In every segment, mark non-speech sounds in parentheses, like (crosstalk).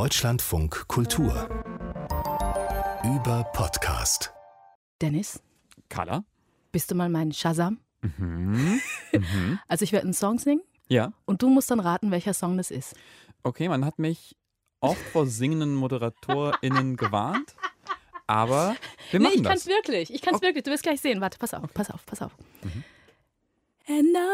Deutschlandfunk Kultur über Podcast. Dennis, Carla? bist du mal mein Shazam? Mhm. (laughs) Mhm. Also ich werde einen Song singen Ja, und du musst dann raten, welcher Song das ist. okay, man hat mich oft vor singenden ModeratorInnen gewarnt, aber wir nee, machen ich kann das. es wirklich. Ich kann es Okay. wirklich. Du wirst gleich sehen. Warte, pass auf, pass auf, pass auf. Mhm. And I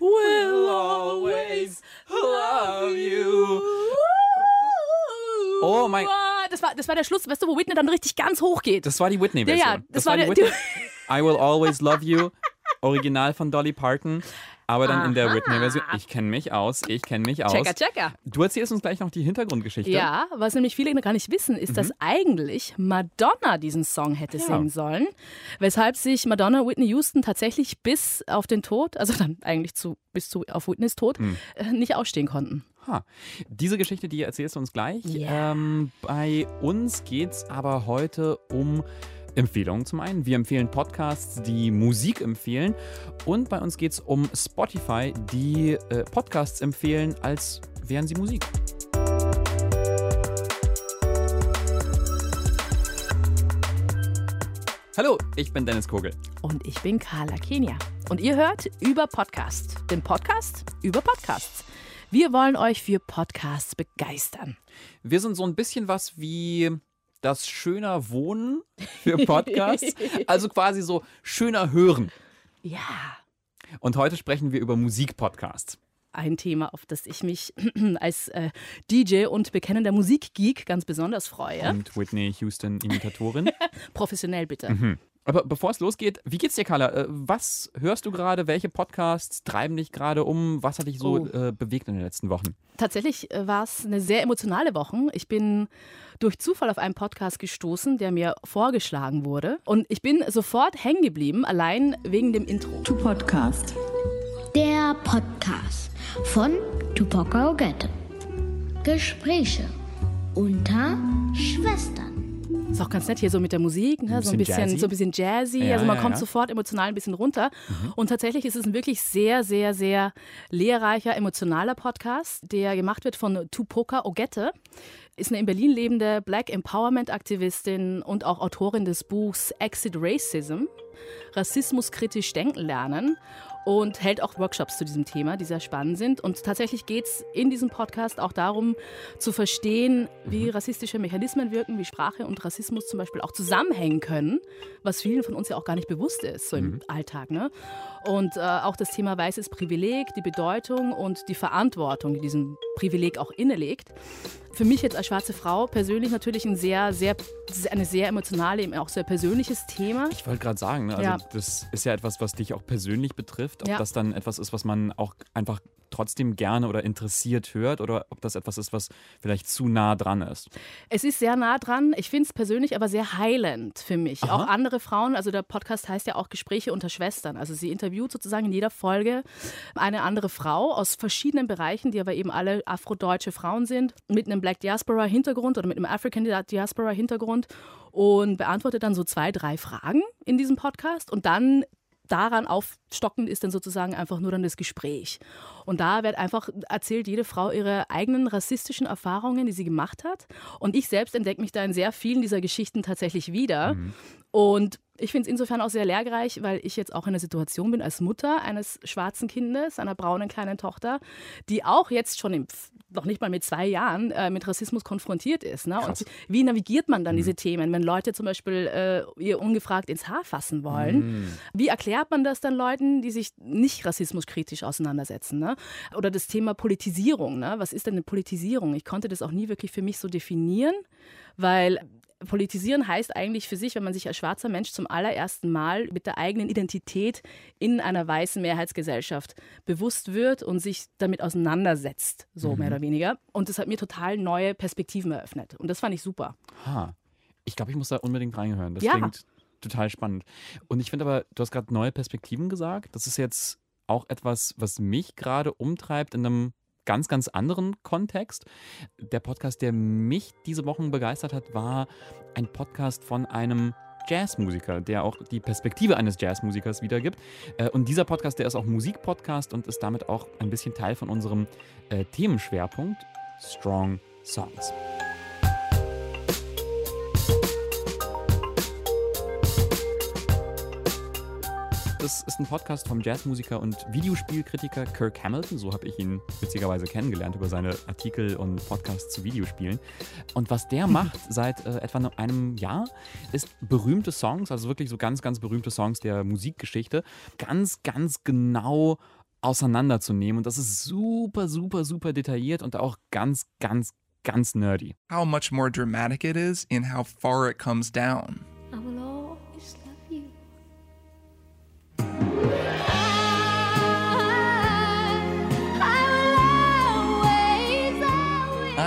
will always love you. Oh mein- Das war, das war der Schluss, weißt du, wo Whitney dann richtig ganz hoch geht. Das war die Whitney-Version. Ja, ja, das war die der- Whitney. (laughs) I Will Always Love You, Original von Dolly Parton, aber dann in der Aha. Whitney-Version. Ich kenne mich aus, ich kenne mich aus. Checker, checker. Du erzählst uns gleich noch die Hintergrundgeschichte. Ja, was nämlich viele gar nicht wissen, ist, dass eigentlich Madonna diesen Song hätte Ja. singen sollen, weshalb sich Madonna Whitney Houston tatsächlich bis auf den Tod, also dann eigentlich zu, bis zu auf Whitneys Tod, äh, nicht ausstehen konnten. Ha. Diese Geschichte, die erzählst du uns gleich. Ja. Ähm, bei uns geht es aber heute um Empfehlungen zum einen. Wir empfehlen Podcasts, die Musik empfehlen. Und bei uns geht es um Spotify, die äh, Podcasts empfehlen, als wären sie Musik. Hallo, ich bin Dennis Kogel. Und ich bin Carla Kenia. Und ihr hört über Podcast, den Podcast über Podcasts. Wir wollen euch für Podcasts begeistern. Wir sind so ein bisschen was wie das schöner Wohnen für Podcasts. also quasi so schöner Hören. Ja, Und heute sprechen wir über Musikpodcasts. ein Thema, auf das ich mich (clears throat) als äh, DJ und bekennender Musikgeek ganz besonders freue. Und Whitney Houston Imitatorin. (laughs) Professionell bitte. Mhm. Aber bevor es losgeht, wie geht's dir, Carla? Äh, Was hörst du gerade? Welche Podcasts treiben dich gerade um? Was hat dich so Oh. äh, bewegt in den letzten Wochen? Tatsächlich äh, war es eine sehr emotionale Woche. Ich bin durch Zufall auf einen Podcast gestoßen, der mir vorgeschlagen wurde. Und ich bin sofort hängen geblieben, allein wegen dem Intro. To Podcast. Der Podcast von Ogette. Gespräche unter Schwestern. Ist auch ganz nett hier so mit der Musik, ne? so ein bisschen jazzy. so ein bisschen jazzy. Ja, also man ja, kommt ja. Mhm. sofort emotional ein bisschen runter. Und tatsächlich ist es ein wirklich sehr, sehr, sehr lehrreicher, emotionaler Podcast, der gemacht wird von Tupoka Ogette. Ist eine in Berlin lebende Black Empowerment Aktivistin und auch Autorin des Buchs Exit Racism. Rassismus kritisch denken lernen und hält auch Workshops zu diesem Thema, die sehr spannend sind. Und tatsächlich geht es in diesem Podcast auch darum, zu verstehen, wie rassistische Mechanismen wirken, wie Sprache und Rassismus zum Beispiel auch zusammenhängen können, was vielen von uns ja auch gar nicht bewusst ist, so im Alltag. Ne? Und äh, auch das Thema weißes Privileg, die Bedeutung und die Verantwortung, die diesem Privileg auch innelegt. Für mich jetzt als schwarze Frau persönlich natürlich ein sehr, sehr, eine sehr emotionale, eben auch sehr persönliches Thema. Ich wollte gerade sagen, ne? also Ja. das ist ja etwas, was dich auch persönlich betrifft. Ob Ja. das dann etwas ist, was man auch einfach trotzdem gerne oder interessiert hört oder ob das etwas ist, was vielleicht zu nah dran ist. Es ist sehr nah dran. Ich finde es persönlich aber sehr heilend für mich. Aha. Auch andere Frauen, also der Podcast heißt ja auch Gespräche unter Schwestern. Also sie interviewt sozusagen in jeder Folge eine andere Frau aus verschiedenen Bereichen, die aber eben alle afrodeutsche Frauen sind, mit einem Black Diaspora-Hintergrund oder mit einem African Diaspora-Hintergrund und beantwortet dann so zwei, drei Fragen in diesem Podcast und dann daran aufstockend ist dann sozusagen einfach nur dann das Gespräch. Und da wird einfach erzählt jede Frau ihre eigenen rassistischen Erfahrungen, die sie gemacht hat. Und ich selbst entdecke mich da in sehr vielen dieser Geschichten tatsächlich wieder. Und ich finde es insofern auch sehr lehrreich, weil ich jetzt auch in einer Situation bin als Mutter eines schwarzen Kindes, einer braunen kleinen Tochter, die auch jetzt schon im, noch nicht mal mit zwei Jahren äh, mit Rassismus konfrontiert ist. Ne? Und wie navigiert man dann diese Themen, wenn Leute zum Beispiel äh, ihr ungefragt ins Haar fassen wollen? Wie erklärt man das dann Leuten, die sich nicht rassismuskritisch auseinandersetzen? Ne? Oder das Thema Politisierung. Ne? Was ist denn eine Politisierung? Ich konnte das auch nie wirklich für mich so definieren, weil Politisieren heißt eigentlich für sich, wenn man sich als schwarzer Mensch zum allerersten Mal mit der eigenen Identität in einer weißen Mehrheitsgesellschaft bewusst wird und sich damit auseinandersetzt, so mehr oder weniger. Und das hat mir total neue Perspektiven eröffnet. Und das fand ich super. Ha. Ich glaube, ich muss da unbedingt reinhören. Das Ja. klingt total spannend. Und ich finde aber, du hast gerade neue Perspektiven gesagt. Das ist jetzt auch etwas, was mich gerade umtreibt in einem ganz, ganz anderen Kontext. Der Podcast, der mich diese Wochen begeistert hat, war ein Podcast von einem Jazzmusiker, der auch die Perspektive eines Jazzmusikers wiedergibt. Äh, und dieser Podcast, der ist auch Musikpodcast und ist damit auch ein bisschen Teil von unserem äh, Themenschwerpunkt Strong Songs. Das ist ein Podcast vom Jazzmusiker und Videospielkritiker Kirk Hamilton. So habe ich ihn witzigerweise kennengelernt über seine Artikel und Podcasts zu Videospielen. Und was der (laughs) macht seit äh, etwa einem Jahr, ist berühmte Songs, also wirklich so ganz, ganz berühmte Songs der Musikgeschichte, ganz, ganz genau auseinanderzunehmen. Und das ist super, super, super detailliert und auch ganz, ganz, ganz nerdy. How much more dramatic it is in how far it comes down.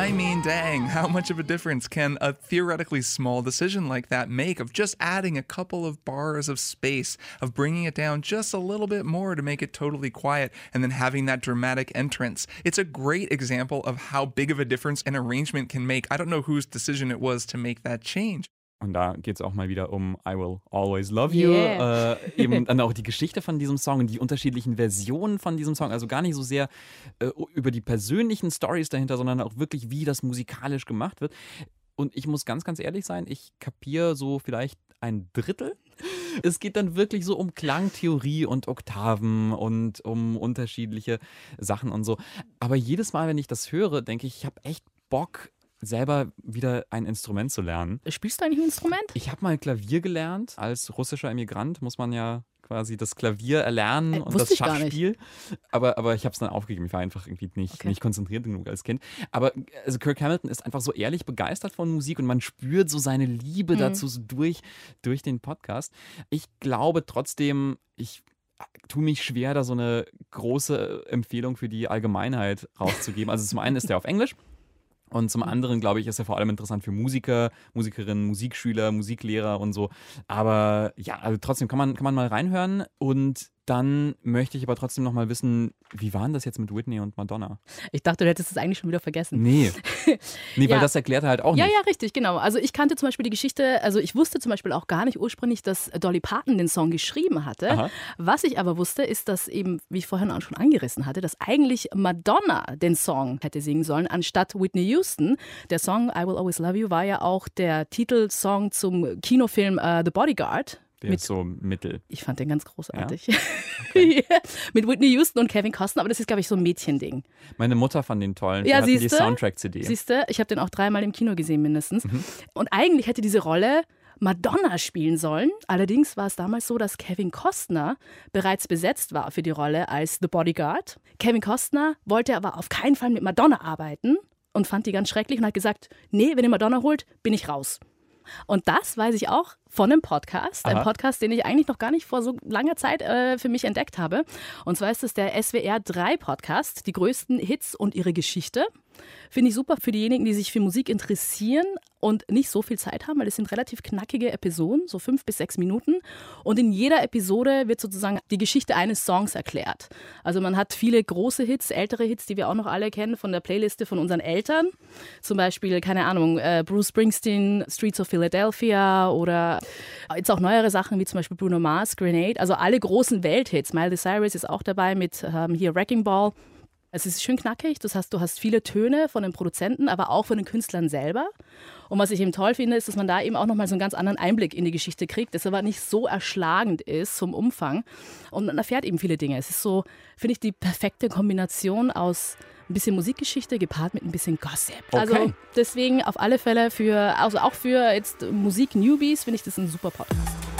I mean, dang, how much of a difference can a theoretically small decision like that make of just adding a couple of bars of space, of bringing it down just a little bit more to make it totally quiet, and then having that dramatic entrance? It's a great example of how big of a difference an arrangement can make. I don't know whose decision it was to make that change. Und da geht es auch mal wieder um I Will Always Love You. Yeah. Äh, eben (laughs) dann auch die Geschichte von diesem Song und die unterschiedlichen Versionen von diesem Song. Also gar nicht so sehr äh, über die persönlichen Stories dahinter, sondern auch wirklich, wie das musikalisch gemacht wird. Und ich muss ganz, ganz ehrlich sein, ich kapiere so vielleicht ein Drittel. (laughs) Es geht dann wirklich so um Klangtheorie und Oktaven und um unterschiedliche Sachen und so. Aber jedes Mal, wenn ich das höre, denke ich, ich habe echt Bock, selber wieder ein Instrument zu lernen. Spielst du eigentlich ein Instrument? Ich habe mal Klavier gelernt. Als russischer Emigrant muss man ja quasi das Klavier erlernen Äh, und wusste das ich gar nicht. Schachspiel. Aber, aber ich habe es dann aufgegeben. Ich war einfach irgendwie nicht, Okay. nicht konzentriert genug als Kind. Aber also Kirk Hamilton ist einfach so ehrlich begeistert von Musik und man spürt so seine Liebe Mhm. dazu so durch, durch den Podcast. Ich glaube trotzdem, ich tue mich schwer, da so eine große Empfehlung für die Allgemeinheit rauszugeben. Also zum einen ist der auf Englisch. (laughs) Und zum anderen, glaube ich, ist er vor allem interessant für Musiker, Musikerinnen, Musikschüler, Musiklehrer und so. Aber ja, also trotzdem kann man, kann man mal reinhören. Und dann möchte ich aber trotzdem noch mal wissen, wie war denn das jetzt mit Whitney und Madonna? Ich dachte, du hättest es eigentlich schon wieder vergessen. Nee. (laughs) Nee, weil Ja. das erklärt er halt auch Ja, nicht. ja, richtig, genau. Also ich kannte zum Beispiel die Geschichte, also ich wusste zum Beispiel auch gar nicht ursprünglich, dass Dolly Parton den Song geschrieben hatte. Aha. Was ich aber wusste, ist, dass eben, wie ich vorhin auch schon angerissen hatte, dass eigentlich Madonna den Song hätte singen sollen, anstatt Whitney Houston. Der Song I Will Always Love You war ja auch der Titelsong zum Kinofilm äh, The Bodyguard. Der Mit ist so mittel. ich fand den ganz großartig. Ja. (laughs) Mit Whitney Houston und Kevin Costner, aber das ist, glaube ich, so ein Mädchending. Meine Mutter fand den tollen. Ja, hatten die siehste? Soundtrack-CD. Siehst du, ich habe den auch dreimal im Kino gesehen mindestens. Mhm. Und eigentlich hätte diese Rolle Madonna spielen sollen. Allerdings war es damals so, dass Kevin Costner bereits besetzt war für die Rolle als The Bodyguard. Kevin Costner wollte aber auf keinen Fall mit Madonna arbeiten und fand die ganz schrecklich und hat gesagt, nee, wenn ihr Madonna holt, bin ich raus. Und das weiß ich auch von einem Podcast, einem Aha. Podcast, den ich eigentlich noch gar nicht vor so langer Zeit äh, für mich entdeckt habe. Und zwar ist es der SWR 3 Podcast, die größten Hits und ihre Geschichte. Finde ich super für diejenigen, die sich für Musik interessieren und nicht so viel Zeit haben, weil es sind relativ knackige Episoden, so fünf bis sechs Minuten. Und in jeder Episode wird sozusagen die Geschichte eines Songs erklärt. Also man hat viele große Hits, ältere Hits, die wir auch noch alle kennen von der Playliste von unseren Eltern. Zum Beispiel, keine Ahnung, äh, Bruce Springsteen, Streets of Philadelphia oder jetzt auch neuere Sachen wie zum Beispiel Bruno Mars, Grenade. Also alle großen Welthits. Miley Cyrus ist auch dabei mit ähm, hier Wrecking Ball. Es ist schön knackig, das heißt, du hast viele Töne von den Produzenten, aber auch von den Künstlern selber. Und was ich eben toll finde, ist, dass man da eben auch nochmal so einen ganz anderen Einblick in die Geschichte kriegt, das aber nicht so erschlagend ist vom Umfang. Und man erfährt eben viele Dinge. Es ist so, finde ich, die perfekte Kombination aus ein bisschen Musikgeschichte gepaart mit ein bisschen Gossip. Also Okay. deswegen auf alle Fälle für, also auch für jetzt Musik-Newbies finde ich das ein super Podcast.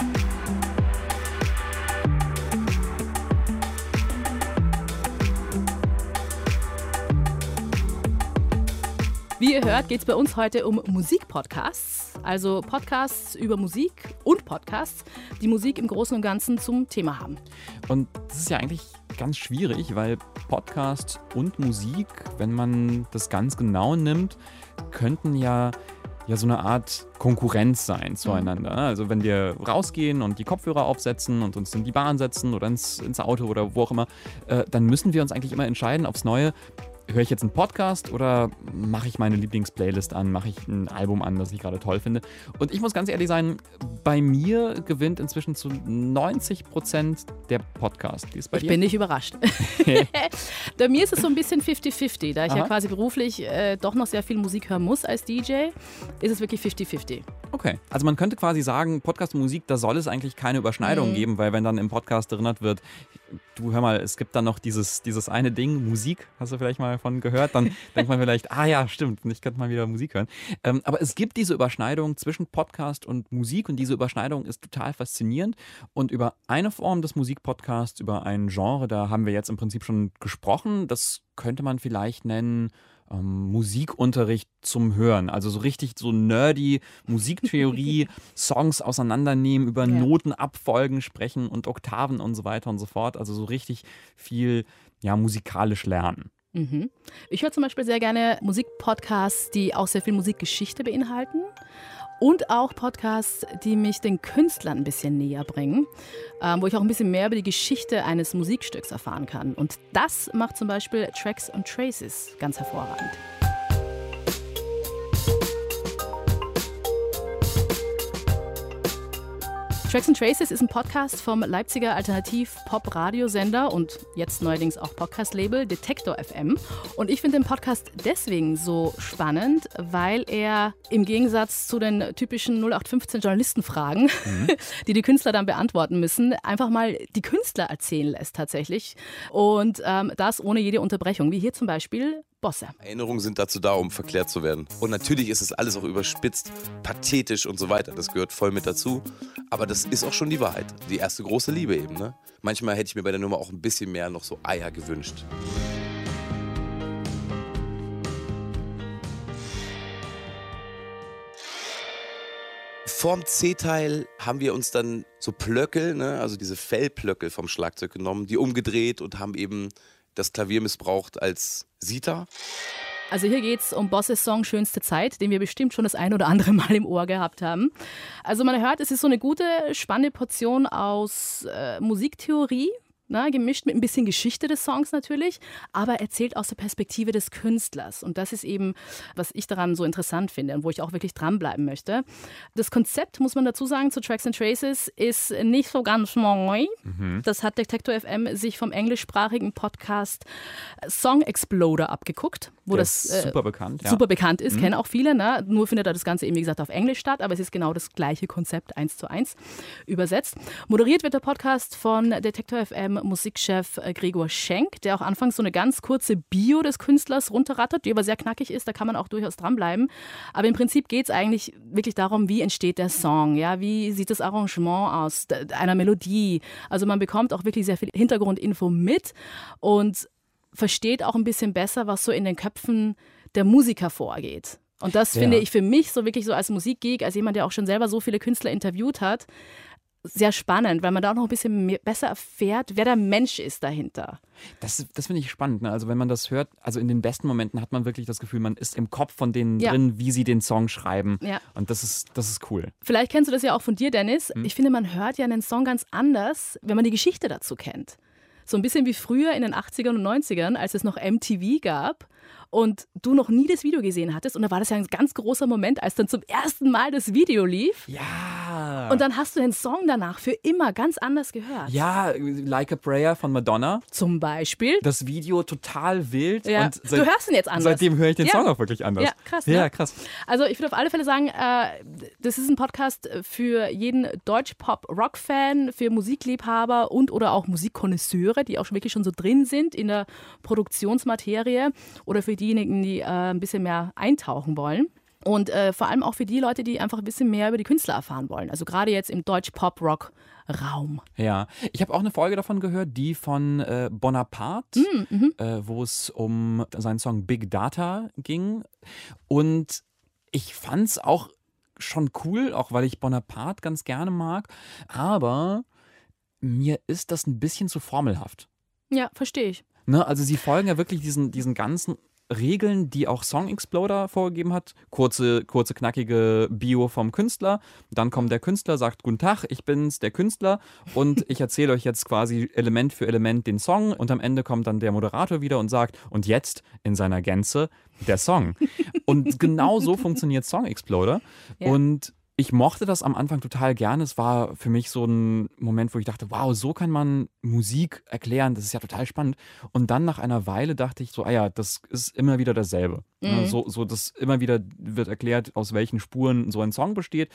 Wie ihr hört, geht es bei uns heute um Musikpodcasts. Also Podcasts über Musik und Podcasts, die Musik im Großen und Ganzen zum Thema haben. Und das ist ja eigentlich ganz schwierig, weil Podcast und Musik, wenn man das ganz genau nimmt, könnten ja ja so eine Art Konkurrenz sein zueinander. Also wenn wir rausgehen und die Kopfhörer aufsetzen und uns in die Bahn setzen oder ins, ins Auto oder wo auch immer, äh, dann müssen wir uns eigentlich immer entscheiden aufs Neue, höre ich jetzt einen Podcast oder mache ich meine Lieblingsplaylist an, mache ich ein Album an, das ich gerade toll finde. Und ich muss ganz ehrlich sein, bei mir gewinnt inzwischen zu 90 Prozent der Podcast. Wie ist bei Ich dir? bin nicht überrascht. (laughs) bei mir ist es so ein bisschen 50-50. Da ich ja Aha. quasi beruflich äh, doch noch sehr viel Musik hören muss als DJ, ist es wirklich 50-50. Okay. Also man könnte quasi sagen, Podcast und Musik, da soll es eigentlich keine Überschneidung Mhm. geben, weil wenn dann im Podcast erinnert wird, du hör mal, es gibt dann noch dieses, dieses eine Ding, Musik, hast du vielleicht mal von gehört, dann (laughs) denkt man vielleicht, ah ja, stimmt, ich könnte mal wieder Musik hören. Ähm, aber es gibt diese Überschneidung zwischen Podcast und Musik und diese Überschneidung ist total faszinierend. Und über eine Form des Musikpodcasts, über ein Genre, da haben wir jetzt im Prinzip schon gesprochen. Das könnte man vielleicht nennen ähm, Musikunterricht zum Hören. Also so richtig so nerdy (laughs) Musiktheorie, Songs auseinandernehmen, über Ja. Notenabfolgen sprechen und Oktaven und so weiter und so fort. Also so richtig viel ja, musikalisch lernen. Mhm. Ich höre zum Beispiel sehr gerne Musikpodcasts, die auch sehr viel Musikgeschichte beinhalten. Und auch Podcasts, die mich den Künstlern ein bisschen näher bringen, ähm, wo ich auch ein bisschen mehr über die Geschichte eines Musikstücks erfahren kann. Und das macht zum Beispiel Tracks and Traces ganz hervorragend. Tracks and Traces ist ein Podcast vom Leipziger Alternativ-Pop-Radiosender und jetzt neuerdings auch Podcast-Label Detektor FM. Und ich finde den Podcast deswegen so spannend, weil er im Gegensatz zu den typischen 0815 Journalistenfragen, (laughs) die die Künstler dann beantworten müssen, einfach mal die Künstler erzählen lässt tatsächlich. Und ähm, das ohne jede Unterbrechung, wie hier zum Beispiel Bosse. Erinnerungen sind dazu da, um verklärt zu werden. Und natürlich ist es alles auch überspitzt, pathetisch und so weiter. Das gehört voll mit dazu. Aber das ist auch schon die Wahrheit. Die erste große Liebe eben. Ne? Manchmal hätte ich mir bei der Nummer auch ein bisschen mehr noch so Eier gewünscht. Vorm C-Teil haben wir uns dann so Plöckel, ne, also diese Fellplöckel vom Schlagzeug genommen, die umgedreht und haben eben das Klavier missbraucht als Sita. Also hier geht es um Bosses Song Schönste Zeit, den wir bestimmt schon das ein oder andere Mal im Ohr gehabt haben. Also man hört, es ist so eine gute, spannende Portion aus äh, Musiktheorie, na, gemischt mit ein bisschen Geschichte des Songs natürlich, aber erzählt aus der Perspektive des Künstlers. Und das ist eben, was ich daran so interessant finde und wo ich auch wirklich dranbleiben möchte. Das Konzept, muss man dazu sagen, zu Tracks and Traces ist nicht so ganz neu. Das hat Detektor FM sich vom englischsprachigen Podcast Song Exploder abgeguckt, wo Der das ist super bekannt. Ja. super bekannt ist, kennen auch viele. Ne? Nur findet da das Ganze eben, wie gesagt, auf Englisch statt, aber es ist genau das gleiche Konzept, eins zu eins übersetzt. Moderiert wird der Podcast von Detektor FM Musikchef äh, Gregor Schenk, der auch anfangs so eine ganz kurze Bio des Künstlers runterrattert, die aber sehr knackig ist, da kann man auch durchaus dranbleiben. Aber im Prinzip geht es eigentlich wirklich darum, wie entsteht der Song, ja, wie sieht das Arrangement aus, einer Melodie. Also man bekommt auch wirklich sehr viel Hintergrundinfo mit und versteht auch ein bisschen besser, was so in den Köpfen der Musiker vorgeht. Und das Ja. finde ich für mich so wirklich so als Musikgeek, als jemand, der auch schon selber so viele Künstler interviewt hat, sehr spannend, weil man da auch noch ein bisschen mehr, besser erfährt, wer der Mensch ist dahinter. Das, das finde ich spannend. Ne? Also wenn man das hört, also in den besten Momenten hat man wirklich das Gefühl, man ist im Kopf von denen Ja. drin, wie sie den Song schreiben. Ja. Und das ist, das ist cool. Vielleicht kennst du das ja auch von dir, Dennis. Ich finde, man hört ja einen Song ganz anders, wenn man die Geschichte dazu kennt. So ein bisschen wie früher in den 80ern und 90ern, als es noch MTV gab und du noch nie das Video gesehen hattest. Und da war das ja ein ganz großer Moment, als dann zum ersten Mal das Video lief. Ja. Und dann hast du den Song danach für immer ganz anders gehört. ja, Like a Prayer von Madonna. Zum Beispiel. Das Video total wild. Ja. Und Du hörst ihn jetzt anders. Seitdem höre ich den Ja. Song auch wirklich anders. Ja, krass, Ja, ne? krass. Also ich würde auf alle Fälle sagen, äh, das ist ein Podcast für jeden Deutsch-Pop-Rock-Fan, für Musikliebhaber und oder auch Musikkonnoisseure, die auch schon wirklich schon so drin sind in der Produktionsmaterie oder für diejenigen, die äh, ein bisschen mehr eintauchen wollen. Und äh, vor allem auch für die Leute, die einfach ein bisschen mehr über die Künstler erfahren wollen. Also gerade jetzt im Deutsch-Pop-Rock-Raum. Ja, ich habe auch eine Folge davon gehört, die von äh, Bonaparte, Mhm, äh, wo es um seinen Song Big Data ging. Und ich fand es auch schon cool, auch weil ich Bonaparte ganz gerne mag. Aber mir ist das ein bisschen zu formelhaft. Ja, verstehe ich. Ne? Also sie folgen ja wirklich diesen, diesen ganzen Regeln, die auch Song Exploder vorgegeben hat. Kurze, kurze, knackige Bio vom Künstler. Dann kommt der Künstler, sagt Guten Tag, ich bin's, der Künstler. Und (laughs) ich erzähle euch jetzt quasi Element für Element den Song. Und am Ende kommt dann der Moderator wieder und sagt, und jetzt in seiner Gänze der Song. (laughs) Und genau so funktioniert Song Exploder. Ja. Und ich mochte das am Anfang total gerne. Es war für mich so ein Moment, wo ich dachte, wow, so kann man Musik erklären. Das ist ja total spannend. Und dann nach einer Weile dachte ich so, ah ja, das ist immer wieder dasselbe. Mhm. So, so, das immer wieder wird erklärt, aus welchen Spuren so ein Song besteht.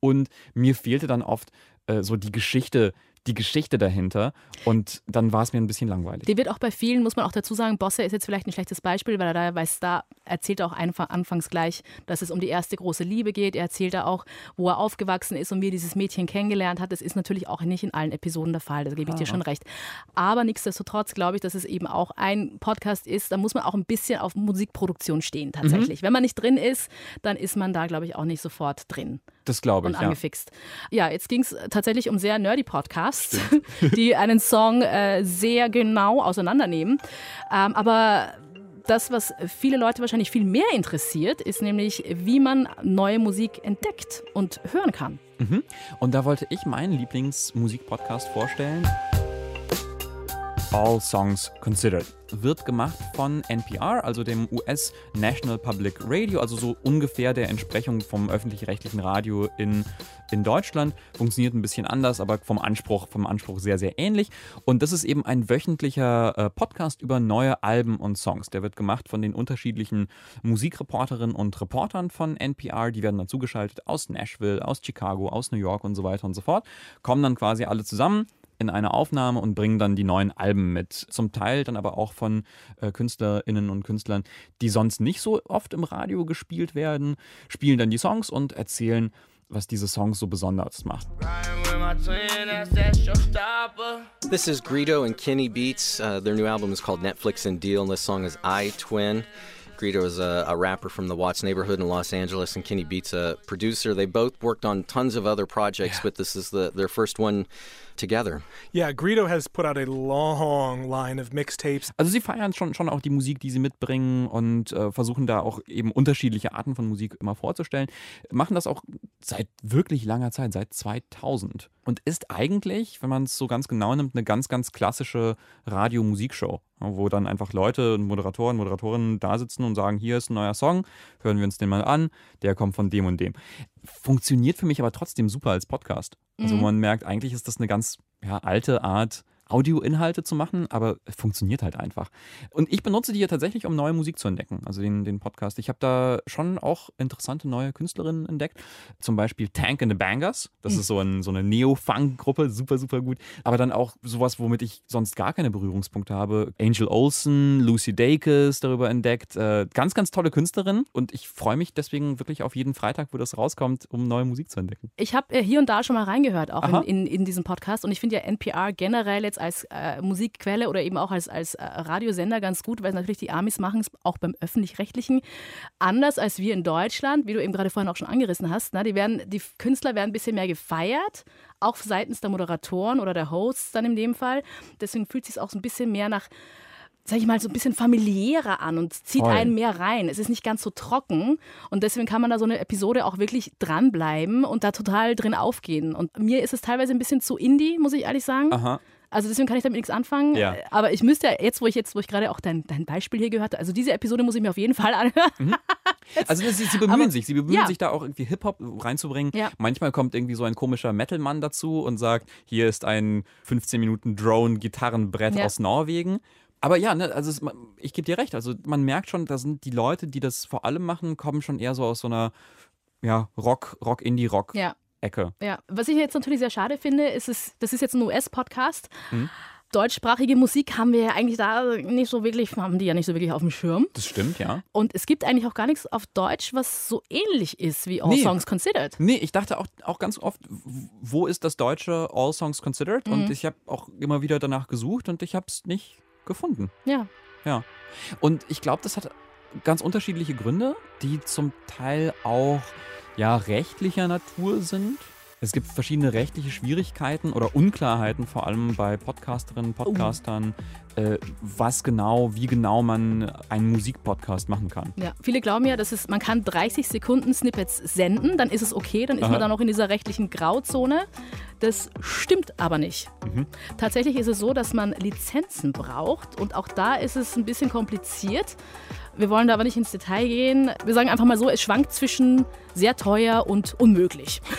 Und mir fehlte dann oft äh, so die Geschichte, die Geschichte dahinter. Und dann war es mir ein bisschen langweilig. Die wird auch bei vielen, muss man auch dazu sagen, Bosse ist jetzt vielleicht ein schlechtes Beispiel, weil er da weiß, da erzählt er auch einfach anfangs gleich, dass es um die erste große Liebe geht. Er erzählt da auch, wo er aufgewachsen ist und wie er dieses Mädchen kennengelernt hat. Das ist natürlich auch nicht in allen Episoden der Fall, da gebe ich dir schon recht. Aber nichtsdestotrotz glaube ich, dass es eben auch ein Podcast ist, da muss man auch ein bisschen auf Musikproduktion stehen tatsächlich. Wenn man nicht drin ist, dann ist man da, glaube ich, auch nicht sofort drin Das glaube und ich, ja. angefixt. Ja, jetzt ging es tatsächlich um sehr nerdy Podcasts, (laughs) die einen Song äh, sehr genau auseinandernehmen. Ähm, aber das, was viele Leute wahrscheinlich viel mehr interessiert, ist nämlich, wie man neue Musik entdeckt und hören kann. Und da wollte ich meinen Lieblingsmusikpodcast vorstellen. All Songs Considered. Wird gemacht von NPR, also dem US National Public Radio, also so ungefähr der Entsprechung vom öffentlich-rechtlichen Radio in, in Deutschland. Funktioniert ein bisschen anders, aber vom Anspruch, vom Anspruch sehr, sehr ähnlich. Und das ist eben ein wöchentlicher äh, Podcast über neue Alben und Songs. Der wird gemacht von den unterschiedlichen Musikreporterinnen und Reportern von NPR. Die werden dann zugeschaltet aus Nashville, aus Chicago, aus New York und so weiter und so fort. Kommen dann quasi alle zusammen in eine Aufnahme und bringen dann die neuen Alben mit. Zum Teil dann aber auch von äh, KünstlerInnen und Künstlern, die sonst nicht so oft im Radio gespielt werden, spielen dann die Songs und erzählen, was diese Songs so besonders macht. This is Greedo and Kenny Beats. Uh, their new album is called Netflix and Deal, and this song is I Twin. Greedo is a, a rapper from the Watts neighborhood in Los Angeles, and Kenny Beats a producer. They both worked on tons of other projects, but this is the, their first one together. Yeah, Greedo has put out a long line of mixtapes. Also sie feiern schon, schon auch die Musik, die sie mitbringen und äh, versuchen da auch eben unterschiedliche Arten von Musik immer vorzustellen. Machen das auch seit wirklich langer Zeit, seit 2000. Und ist eigentlich, wenn man es so ganz genau nimmt, eine ganz, ganz klassische Radio-Musikshow, wo dann einfach Leute und Moderatoren, Moderatorinnen da sitzen und sagen, hier ist ein neuer Song, hören wir uns den mal an, der kommt von dem und dem. Funktioniert für mich aber trotzdem super als Podcast. Also man merkt, eigentlich ist das eine ganz ja, alte Art, Audioinhalte zu machen, aber es funktioniert halt einfach. Und ich benutze die ja tatsächlich, um neue Musik zu entdecken, also den, den Podcast. Ich habe da schon auch interessante neue Künstlerinnen entdeckt. Zum Beispiel Tank and the Bangers. Das ist so, ein, so eine Neo-Funk-Gruppe, super, super gut. Aber dann auch sowas, womit ich sonst gar keine Berührungspunkte habe. Angel Olsen, Lucy Dacus darüber entdeckt. Äh, ganz, ganz tolle Künstlerin. Und ich freue mich deswegen wirklich auf jeden Freitag, wo das rauskommt, um neue Musik zu entdecken. Ich habe äh, hier und da schon mal reingehört, auch in, in, in diesen Podcast. Und ich finde ja NPR generell jetzt als äh, Musikquelle oder eben auch als, als äh, Radiosender ganz gut, weil natürlich die Amis machen es auch beim Öffentlich-Rechtlichen anders als wir in Deutschland, wie du eben gerade vorhin auch schon angerissen hast. Ne? Die, werden, die Künstler werden ein bisschen mehr gefeiert, auch seitens der Moderatoren oder der Hosts dann in dem Fall. Deswegen fühlt es sich auch so ein bisschen mehr nach sag ich mal, so ein bisschen familiärer an und zieht Voll. einen mehr rein. Es ist nicht ganz so trocken und deswegen kann man da so eine Episode auch wirklich dranbleiben und da total drin aufgehen. Und mir ist es teilweise ein bisschen zu indie, muss ich ehrlich sagen. Aha. Also deswegen kann ich damit nichts anfangen. Ja. Aber ich müsste ja jetzt, wo ich jetzt, wo ich gerade auch dein, dein Beispiel hier gehört habe, also diese Episode muss ich mir auf jeden Fall anhören. (laughs) Also sie, sie bemühen Aber- sich, sie bemühen ja. sich da auch irgendwie Hip-Hop reinzubringen. Ja. Manchmal kommt irgendwie so ein komischer Metal-Mann dazu und sagt, hier ist ein 15 Minuten Drone-Gitarrenbrett aus Norwegen. Aber ja, ne, also es, ich gebe dir recht, also man merkt schon, da sind die Leute, die das vor allem machen, kommen schon eher so aus so einer ja, Rock, Rock-Indie-Rock. Ja. Ecke. Ja, was ich jetzt natürlich sehr schade finde, ist es, das ist jetzt ein US-Podcast. Mhm. Deutschsprachige Musik haben wir ja eigentlich da nicht so wirklich, haben die ja nicht so wirklich auf dem Schirm. Das stimmt, ja. Und es gibt eigentlich auch gar nichts auf Deutsch, was so ähnlich ist wie All Nee. Songs Considered. Nee, ich dachte auch, auch ganz oft, wo ist das deutsche All Songs Considered? Und Mhm. ich habe auch immer wieder danach gesucht und ich habe es nicht gefunden. Ja. Ja. Und ich glaube, das hat ganz unterschiedliche Gründe, die zum Teil auch ja rechtlicher Natur sind. Es gibt verschiedene rechtliche Schwierigkeiten oder Unklarheiten, vor allem bei Podcasterinnen, Podcastern, äh, was genau, wie genau man einen Musikpodcast machen kann. Ja, viele glauben ja, dass es, man kann 30 Sekunden Snippets senden, dann ist es okay, dann ist Aha. man da noch in dieser rechtlichen Grauzone. Das stimmt aber nicht. Mhm. Tatsächlich ist es so, dass man Lizenzen braucht und auch da ist es ein bisschen kompliziert. Wir wollen da aber nicht ins Detail gehen. Wir sagen einfach mal so, es schwankt zwischen sehr teuer und unmöglich. (laughs)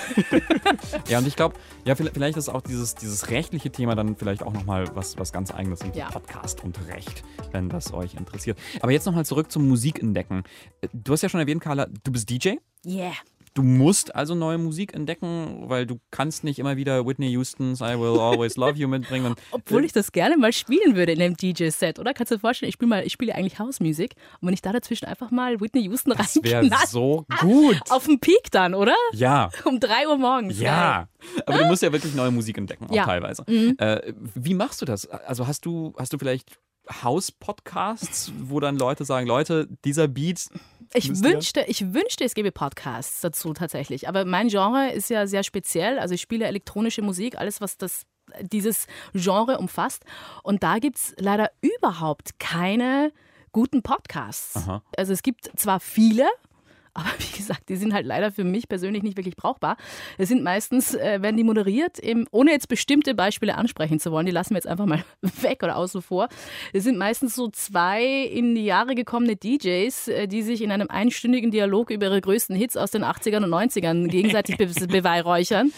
Ja, und ich glaube, ja, vielleicht ist auch dieses, dieses rechtliche Thema dann vielleicht auch nochmal was, was ganz eigenes im Ja. Podcast und Recht, wenn das euch interessiert. Aber jetzt nochmal zurück zum Musikentdecken. Äh, Du hast ja schon erwähnt, Carla, du bist DJ. Yeah. Du musst also neue Musik entdecken, weil du kannst nicht immer wieder Whitney Houstons I Will Always Love You mitbringen. (laughs) Obwohl ich das gerne mal spielen würde in einem DJ-Set, oder? Kannst du dir vorstellen, ich spiele mal, ich spiele eigentlich Hausmusik und wenn ich da dazwischen einfach mal Whitney Houston das wäre reinknall, so (laughs) gut. auf dem Peak dann, oder? Ja. (laughs) Um 3 Uhr morgens. Geil. Ja, aber du musst ja wirklich neue Musik entdecken, auch Ja. teilweise. Mhm. Äh, wie machst du das? Also hast du, hast du vielleicht House-Podcasts, wo dann Leute sagen, Leute, dieser Beat. Ich müsst ihr- wünschte, ich wünschte, es gäbe Podcasts dazu tatsächlich. Aber mein Genre ist ja sehr speziell. Also ich spiele elektronische Musik, alles, was das, dieses Genre umfasst. Und da gibt es leider überhaupt keine guten Podcasts. Aha. Also es gibt zwar viele, aber (laughs) wie gesagt, die sind halt leider für mich persönlich nicht wirklich brauchbar. Es sind meistens, äh, werden die moderiert, im, ohne jetzt bestimmte Beispiele ansprechen zu wollen, die lassen wir jetzt einfach mal (laughs) weg oder außen vor. Es sind meistens so zwei in die Jahre gekommene DJs, äh, die sich in einem einstündigen Dialog über ihre größten Hits aus den 80ern und 90ern gegenseitig be (laughs) beweihräuchern.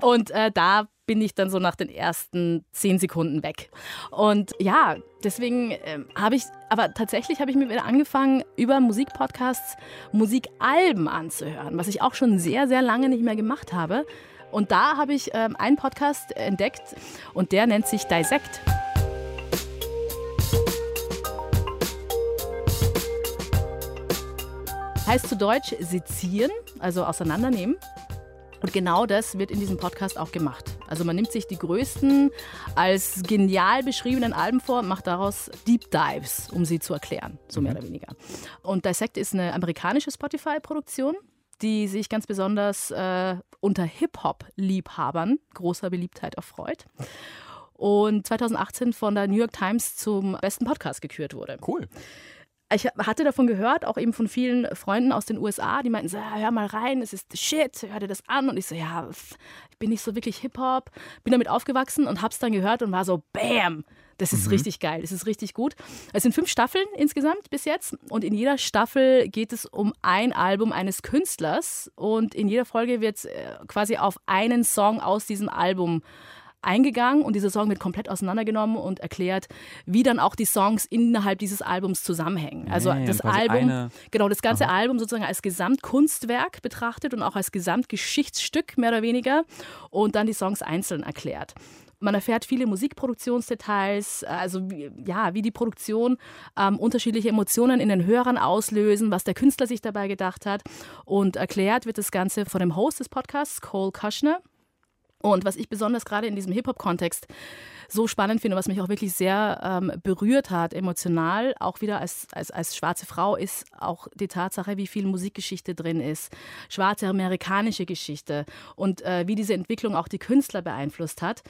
Und äh, da bin ich dann so nach den ersten zehn Sekunden weg. Und ja, deswegen ähm, habe ich, aber tatsächlich habe ich mir wieder angefangen, über Musikpodcasts Musikalben anzuhören, was ich auch schon sehr, sehr lange nicht mehr gemacht habe. Und da habe ich ähm, einen Podcast entdeckt und der nennt sich Dissect. Heißt zu Deutsch sezieren, also auseinandernehmen. Und genau das wird in diesem Podcast auch gemacht. Also man nimmt sich die größten als genial beschriebenen Alben vor und macht daraus Deep Dives, um sie zu erklären, so mehr oder weniger. Und Dissect ist eine amerikanische Spotify-Produktion, die sich ganz besonders äh, unter Hip-Hop-Liebhabern großer Beliebtheit erfreut. Und 2018 von der New York Times zum besten Podcast gekürt wurde. Cool. Ich hatte davon gehört, auch eben von vielen Freunden aus den USA, die meinten so, ja, hör mal rein, es ist shit, hör dir das an. Und ich so, ja, ich bin nicht so wirklich Hip-Hop, bin damit aufgewachsen und hab's dann gehört und war so, bam, das ist richtig geil, das ist richtig gut. Es sind fünf Staffeln insgesamt bis jetzt und in jeder Staffel geht es um ein Album eines Künstlers und in jeder Folge wird äh, quasi auf einen Song aus diesem Album eingegangen und dieser Song wird komplett auseinandergenommen und erklärt, wie dann auch die Songs innerhalb dieses Albums zusammenhängen. Also Ja, das Album, genau, das ganze Album sozusagen als Gesamtkunstwerk betrachtet und auch als Gesamtgeschichtsstück mehr oder weniger und dann die Songs einzeln erklärt. Man erfährt viele Musikproduktionsdetails, also wie, ja, wie die Produktion ähm, unterschiedliche Emotionen in den Hörern auslösen, was der Künstler sich dabei gedacht hat. Und erklärt wird das Ganze von dem Host des Podcasts, Cole Kushner. Und was ich besonders gerade in diesem Hip-Hop-Kontext so spannend finde, was mich auch wirklich sehr ähm, berührt hat, emotional, auch wieder als, als, als schwarze Frau, ist auch die Tatsache, wie viel Musikgeschichte drin ist, schwarze amerikanische Geschichte und äh, wie diese Entwicklung auch die Künstler beeinflusst hat.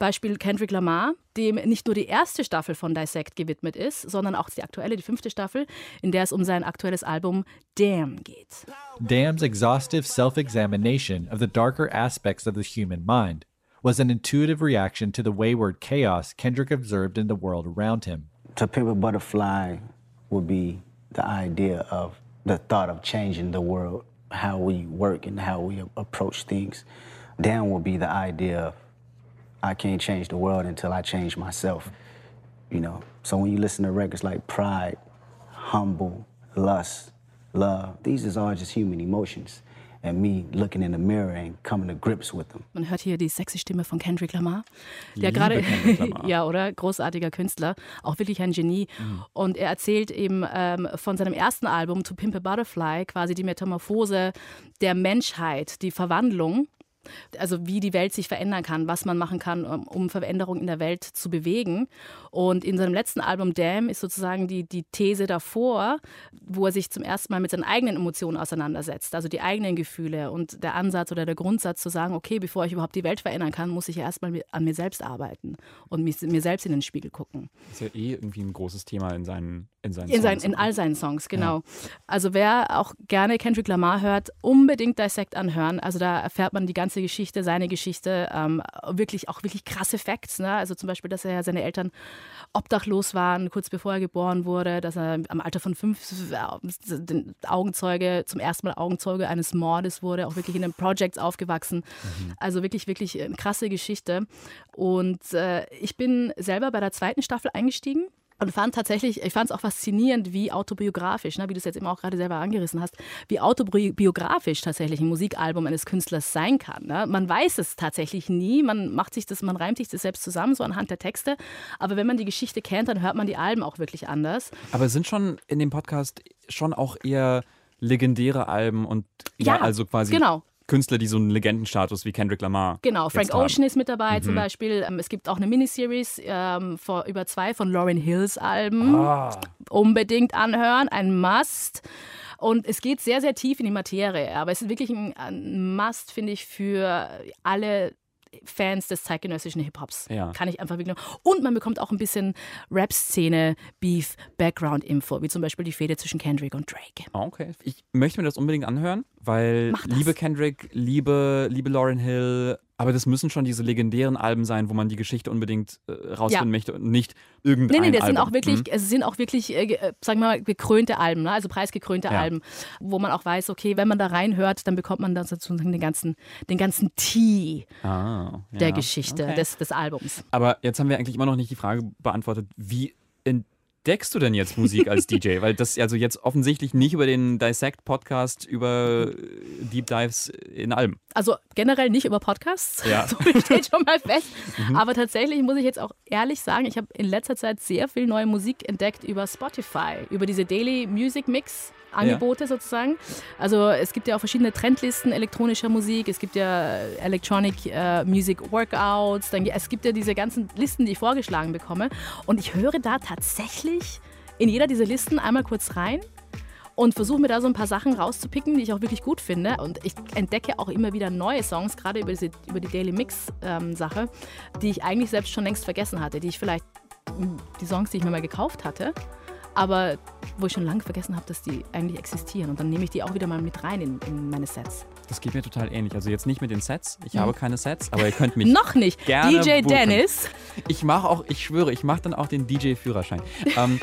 Beispiel Kendrick Lamar, dem nicht nur die erste Staffel von Dissect gewidmet ist, sondern auch die aktuelle, die fünfte Staffel, in der es um sein aktuelles Album Damn geht. Damn's exhaustive self examination of the darker aspects of the human mind was an intuitive reaction to the wayward chaos Kendrick observed in the world around him. To pimp a butterfly would be the idea of the thought of changing the world, how we work and how we approach things. Down will be the idea of I can't change the world until I change myself. You know, so when you listen to records like Pride, Humble, Lust, Love, these is all just human emotions. And me looking in the mirror and coming to grips with them. Man hört hier die sexy Stimme von Kendrick Lamar, der gerade Kendrick Lamar. (laughs) ja oder großartiger Künstler, auch wirklich ein Genie. Und er erzählt eben ähm, von seinem ersten Album To Pimp a Butterfly quasi die Metamorphose der Menschheit, die Verwandlung Also wie die Welt sich verändern kann, was man machen kann, um, Veränderungen in der Welt zu bewegen. Und in seinem letzten Album Damn ist sozusagen die, die These davor, wo er sich zum ersten Mal mit seinen eigenen Emotionen auseinandersetzt, also die eigenen Gefühle und der Ansatz oder der Grundsatz zu sagen, okay, bevor ich überhaupt die Welt verändern kann, muss ich ja erstmal an mir selbst arbeiten und mich, mir selbst in den Spiegel gucken. Das ist ja eh irgendwie ein großes Thema in seinen, in seinen In, sein, Songs. in all seinen Songs, genau. Also wer auch gerne Kendrick Lamar hört, unbedingt Dissect anhören. Also da erfährt man die ganze Geschichte, seine Geschichte, ähm, wirklich auch wirklich krasse Facts. Ne? Also zum Beispiel, dass er ja seine Eltern obdachlos waren, kurz bevor er geboren wurde, dass er am Alter von fünf äh, Augenzeuge, zum ersten Mal Augenzeuge eines Mordes wurde, auch wirklich in den Projects aufgewachsen. Also wirklich, wirklich eine krasse Geschichte. Und äh, ich bin selber bei der zweiten Staffel eingestiegen. Und fand tatsächlich, ich fand es auch faszinierend, wie autobiografisch, ne, wie du es jetzt immer auch gerade selber angerissen hast, wie autobiografisch tatsächlich ein Musikalbum eines Künstlers sein kann. Ne? Man weiß es tatsächlich nie, man macht sich das, man reimt sich das selbst zusammen, so anhand der Texte. Aber wenn man die Geschichte kennt, dann hört man die Alben auch wirklich anders. Aber sind schon in dem Podcast schon auch eher legendäre Alben und ja, Ja, also quasi genau. Künstler, die so einen Legendenstatus wie Kendrick Lamar. Genau, Frank. Ocean ist mit dabei zum Mhm. Beispiel. Ähm, Es gibt auch eine Miniseries ähm, vor über zwei von Lauryn Hills Alben. Ah. Unbedingt anhören, ein Must. Und es geht sehr, sehr tief in die Materie. Aber es ist wirklich ein, ein Must, finde ich, für alle Fans des zeitgenössischen Hip-Hops. Ja. Kann ich einfach wirklich. Und man bekommt auch ein bisschen Rap-Szene, Beef, Background-Info, wie zum Beispiel die Fehde zwischen Kendrick und Drake. Ah, Okay. Ich möchte mir das unbedingt anhören, weil liebe Kendrick, liebe, liebe Lauryn Hill, aber das müssen schon diese legendären Alben sein, wo man die Geschichte unbedingt äh, rausfinden Ja. möchte und nicht irgendein Nee, nee, das Album. sind auch wirklich, Mhm. es sind auch wirklich, äh, äh, sagen wir mal, gekrönte Alben, ne? also preisgekrönte Ja. Alben, wo man auch weiß, okay, wenn man da reinhört, dann bekommt man dann sozusagen den ganzen, den ganzen Tee Ah, der ja. Geschichte Okay. des, des Albums. Aber jetzt haben wir eigentlich immer noch nicht die Frage beantwortet, wie entdeckst du denn jetzt Musik als DJ? (laughs) Weil das also jetzt offensichtlich nicht über den Dissect-Podcast über äh, Deep Dives in Alben. Also generell nicht über Podcasts, Ja. (laughs) so steht schon mal fest. Mhm. Aber tatsächlich muss ich jetzt auch ehrlich sagen, ich habe in letzter Zeit sehr viel neue Musik entdeckt über Spotify, über diese Daily Music Mix. Angebote sozusagen. Also es gibt ja auch verschiedene Trendlisten elektronischer Musik, es gibt ja Electronic äh, Music Workouts, dann, es gibt ja diese ganzen Listen, die ich vorgeschlagen bekomme. Und ich höre da tatsächlich in jeder dieser Listen einmal kurz rein und versuche mir da so ein paar Sachen rauszupicken, die ich auch wirklich gut finde. Und ich entdecke auch immer wieder neue Songs, gerade über, diese, über die Daily Mix-Sache, die ich eigentlich selbst schon längst vergessen hatte, die ich vielleicht, mh, die Songs, die ich mir mal gekauft hatte, aber wo ich schon lange vergessen habe, dass die eigentlich existieren. Und dann nehme ich die auch wieder mal mit rein in, in meine Sets. Das geht mir total ähnlich. Also jetzt nicht mit den Sets. Ich Mhm. habe keine Sets, aber ihr könnt mich (laughs) Noch nicht. gerne DJ buchen. Dennis. Ich mache auch, ich schwöre, ich mache dann auch den DJ-Führerschein. ähm,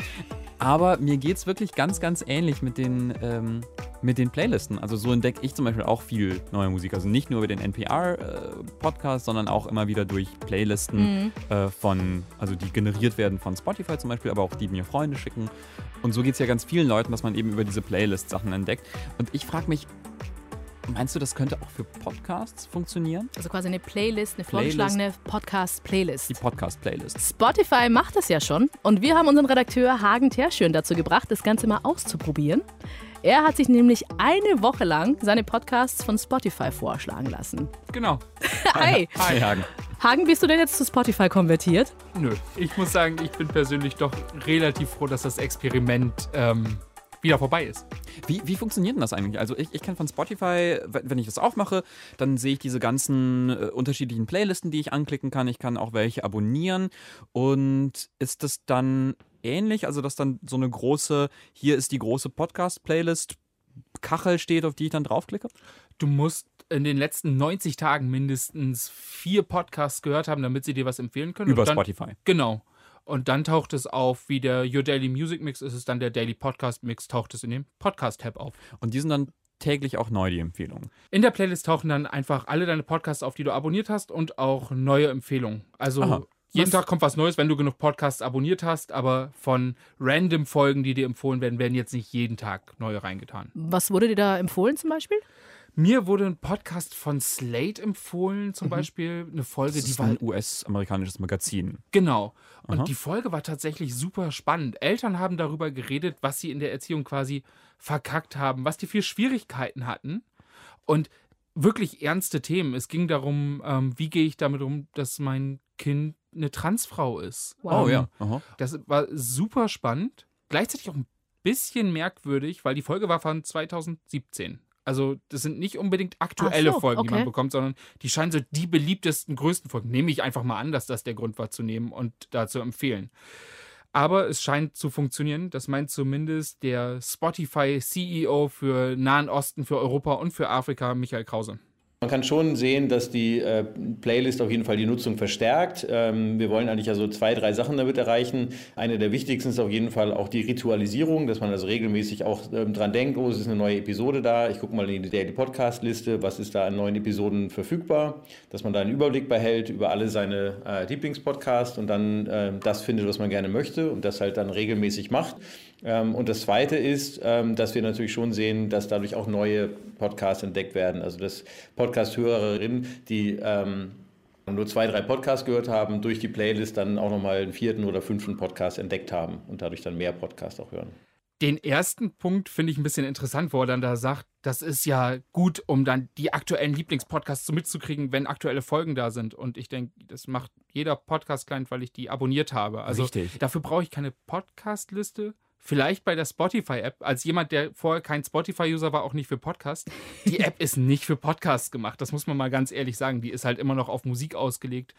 aber mir geht es wirklich ganz, ganz ähnlich mit den, ähm, mit den Playlisten. Also so entdecke ich zum Beispiel auch viel neue Musik. Also nicht nur über den NPR-Podcast, sondern auch immer wieder durch Playlisten Mhm. äh, von, also die generiert werden von Spotify zum Beispiel, aber auch die mir Freunde schicken. Und so geht es ja ganz vielen Leuten, dass man eben über diese Playlist Sachen entdeckt. Und ich frage mich, meinst du, das könnte auch für Podcasts funktionieren? Also quasi eine Playlist, eine Playlist. vorgeschlagene Podcast-Playlist. Die Podcast-Playlist. Spotify macht das ja schon. Und wir haben unseren Redakteur Hagen Terschön dazu gebracht, das Ganze mal auszuprobieren. Er hat sich nämlich eine Woche lang seine Podcasts von Spotify vorschlagen lassen. Genau. (laughs) Hi. Hi, Hagen. Hagen, bist du denn jetzt zu Spotify konvertiert? Nö. Ich muss sagen, ich bin persönlich doch relativ froh, dass das Experiment ähm, wieder vorbei ist. Wie, wie funktioniert denn das eigentlich? Also ich, ich kenne von Spotify, wenn ich das aufmache, dann sehe ich diese ganzen äh, unterschiedlichen Playlisten, die ich anklicken kann. Ich kann auch welche abonnieren. Und ist das dann ähnlich? Also dass dann so eine große, hier ist die große Podcast-Playlist, Kachel steht, auf die ich dann draufklicke? Du musst in den letzten 90 Tagen mindestens vier Podcasts gehört haben, damit sie dir was empfehlen können. Über dann, Spotify. Genau. Und dann taucht es auf, wie der Your Daily Music Mix ist es dann der Daily Podcast Mix, taucht es in dem Podcast-Tab auf. Und die sind dann täglich auch neu, die Empfehlungen. In der Playlist tauchen dann einfach alle deine Podcasts auf, die du abonniert hast und auch neue Empfehlungen. Also Aha. jeden Was- Tag kommt was Neues, wenn du genug Podcasts abonniert hast, aber von random Folgen, die dir empfohlen werden, werden jetzt nicht jeden Tag neue reingetan. Was wurde dir da empfohlen zum Beispiel? Mir wurde ein Podcast von Slate empfohlen, zum Beispiel eine Folge, Das die ist war ein US-amerikanisches Magazin. Genau. Und Aha. die Folge war tatsächlich super spannend. Eltern haben darüber geredet, was sie in der Erziehung quasi verkackt haben, was die für Schwierigkeiten hatten. Und wirklich ernste Themen. Es ging darum, ähm, wie gehe ich damit um, dass mein Kind eine Transfrau ist. Wow. Oh, Ähm, ja. Aha. Das war super spannend, gleichzeitig auch ein bisschen merkwürdig, weil die Folge war von 2017. Also das sind nicht unbedingt aktuelle so, Folgen, die man okay. bekommt, sondern die scheinen so die beliebtesten, größten Folgen. Nehme ich einfach mal an, dass das der Grund war zu nehmen und da zu empfehlen. Aber es scheint zu funktionieren. Das meint zumindest der Spotify-CEO für Nahen Osten, für Europa und für Afrika, Michael Krause. Man kann schon sehen, dass die äh, Playlist auf jeden Fall die Nutzung verstärkt. Ähm, wir wollen eigentlich ja so zwei, drei Sachen damit erreichen. Eine der wichtigsten ist auf jeden Fall auch die Ritualisierung, dass man also regelmäßig auch ähm, dran denkt, oh, es ist eine neue Episode da. Ich gucke mal in die Daily Podcast Liste, was ist da an neuen Episoden verfügbar, dass man da einen Überblick behält über alle seine äh, Lieblingspodcasts und dann äh, das findet, was man gerne möchte und das halt dann regelmäßig macht. Ähm, und das Zweite ist, ähm, dass wir natürlich schon sehen, dass dadurch auch neue Podcasts entdeckt werden. Also dass Podcast-Hörerinnen, die ähm, nur zwei, drei Podcasts gehört haben, durch die Playlist dann auch nochmal einen vierten oder fünften Podcast entdeckt haben und dadurch dann mehr Podcasts auch hören. Den ersten Punkt finde ich ein bisschen interessant, wo er dann da sagt, das ist ja gut, um dann die aktuellen Lieblingspodcasts so mitzukriegen, wenn aktuelle Folgen da sind. Und ich denke, das macht jeder Podcast-Client, weil ich die abonniert habe. Also Richtig. dafür brauche ich keine Podcast-Liste. Vielleicht bei der Spotify-App. Als jemand, der vorher kein Spotify-User war, auch nicht für Podcasts. Die (laughs) App ist nicht für Podcasts gemacht. Das muss man mal ganz ehrlich sagen. Die ist halt immer noch auf Musik ausgelegt.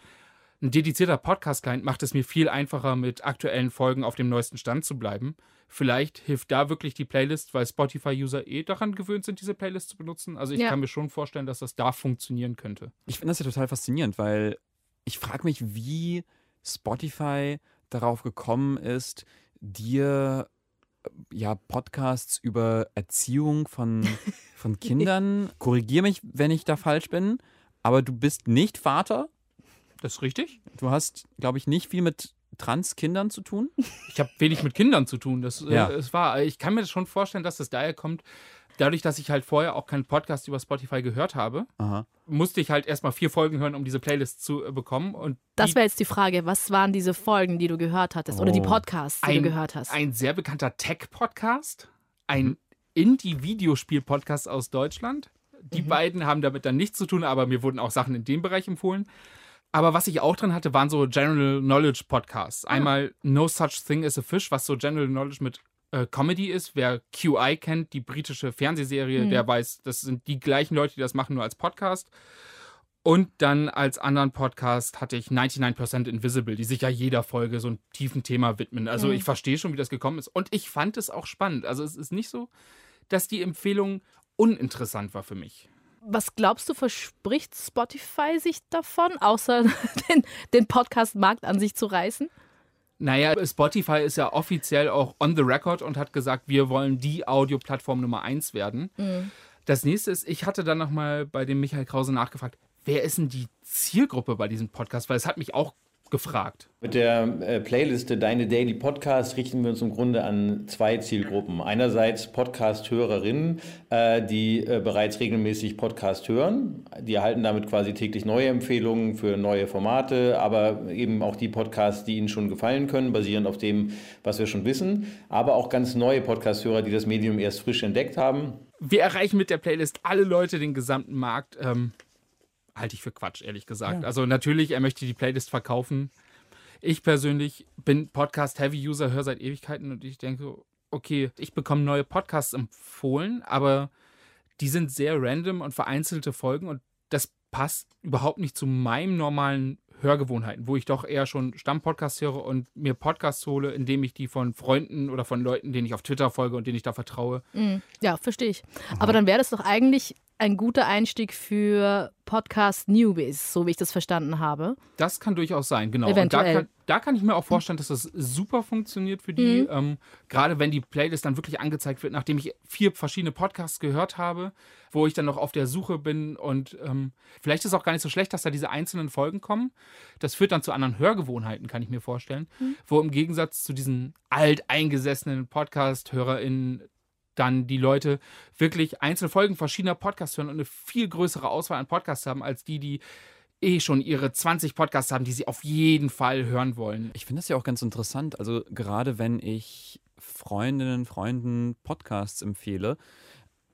Ein dedizierter Podcast-Client macht es mir viel einfacher, mit aktuellen Folgen auf dem neuesten Stand zu bleiben. Vielleicht hilft da wirklich die Playlist, weil Spotify-User eh daran gewöhnt sind, diese Playlist zu benutzen. Also ich Ja. kann mir schon vorstellen, dass das da funktionieren könnte. Ich finde das ja total faszinierend, weil ich frage mich, wie Spotify darauf gekommen ist, dir ja Podcasts über Erziehung von, (laughs) von Kindern. Korrigier mich, wenn ich da falsch bin, aber du bist nicht Vater. Das ist richtig. Du hast, glaube ich, nicht viel mit Trans-Kindern zu tun. Ich habe wenig mit Kindern zu tun. Das Ja. äh, es war. Ich kann mir das schon vorstellen, dass das daher kommt. Dadurch, dass ich halt vorher auch keinen Podcast über Spotify gehört habe, Aha. musste ich halt erstmal vier Folgen hören, um diese Playlist zu äh, bekommen. Und Das wäre jetzt die Frage, was waren diese Folgen, die du gehört hattest oder die Oh. Podcasts, die ein, du gehört hast? Ein sehr bekannter Tech-Podcast, ein Mhm. Indie-Videospiel-Podcast aus Deutschland. Die beiden haben damit dann nichts zu tun, aber mir wurden auch Sachen in dem Bereich empfohlen. Aber was ich auch drin hatte, waren so General Knowledge Podcasts. Einmal No Such Thing as a Fish, was so General Knowledge mit äh, Comedy ist. Wer QI kennt, die britische Fernsehserie, Mhm. der weiß, das sind die gleichen Leute, die das machen, nur als Podcast. Und dann als anderen Podcast hatte ich 99% Invisible, die sich ja jeder Folge so einem tiefen Thema widmen. Also Mhm. ich verstehe schon, wie das gekommen ist. Und ich fand es auch spannend. Also es ist nicht so, dass die Empfehlung uninteressant war für mich. Was glaubst du, verspricht Spotify sich davon, außer (laughs) den, den Podcast-Markt an sich zu reißen? Naja, Spotify ist ja offiziell auch on the record und hat gesagt, wir wollen die Audioplattform Nummer eins werden. Mhm. Das nächste ist, ich hatte dann nochmal bei dem Michael Krause nachgefragt, wer ist denn die Zielgruppe bei diesem Podcast? Weil es hat mich auch gefragt. Mit der äh, Playliste Deine Daily Podcast richten wir uns im Grunde an zwei Zielgruppen. Einerseits Podcast-Hörerinnen, äh, die äh, bereits regelmäßig Podcast hören. Die erhalten damit quasi täglich neue Empfehlungen für neue Formate, aber eben auch die Podcasts, die ihnen schon gefallen können, basierend auf dem, was wir schon wissen. Aber auch ganz neue Podcast-Hörer, die das Medium erst frisch entdeckt haben. Wir erreichen mit der Playlist alle Leute, den gesamten Markt. Ähm, halte ich für Quatsch, ehrlich gesagt. Ja. Also natürlich, er möchte die Playlist verkaufen. Ich persönlich bin Podcast-Heavy-User, höre seit Ewigkeiten und ich denke, okay, ich bekomme neue Podcasts empfohlen, aber die sind sehr random und vereinzelte Folgen und das passt überhaupt nicht zu meinen normalen Hörgewohnheiten, wo ich doch eher schon Stammpodcasts höre und mir Podcasts hole, indem ich die von Freunden oder von Leuten, denen ich auf Twitter folge und denen ich da vertraue, Mhm. Ja, verstehe ich. Aber dann wäre das doch eigentlich ein guter Einstieg für Podcast-Newbies, so wie ich das verstanden habe. Das kann durchaus sein, genau. Eventuell. Und da kann, da kann ich mir auch vorstellen, dass das super funktioniert für die. Mhm. Ähm, gerade wenn die Playlist dann wirklich angezeigt wird, nachdem ich vier verschiedene Podcasts gehört habe, wo ich dann noch auf der Suche bin. Und ähm, vielleicht ist es auch gar nicht so schlecht, dass da diese einzelnen Folgen kommen. Das führt dann zu anderen Hörgewohnheiten, kann ich mir vorstellen. Mhm. Wo im Gegensatz zu diesen alteingesessenen Podcast-HörerInnen dann die Leute wirklich einzelne Folgen verschiedener Podcasts hören und eine viel größere Auswahl an Podcasts haben, als die, die eh schon ihre 20 Podcasts haben, die sie auf jeden Fall hören wollen. Ich finde das ja auch ganz interessant. Also gerade wenn ich Freundinnen, Freunden Podcasts empfehle,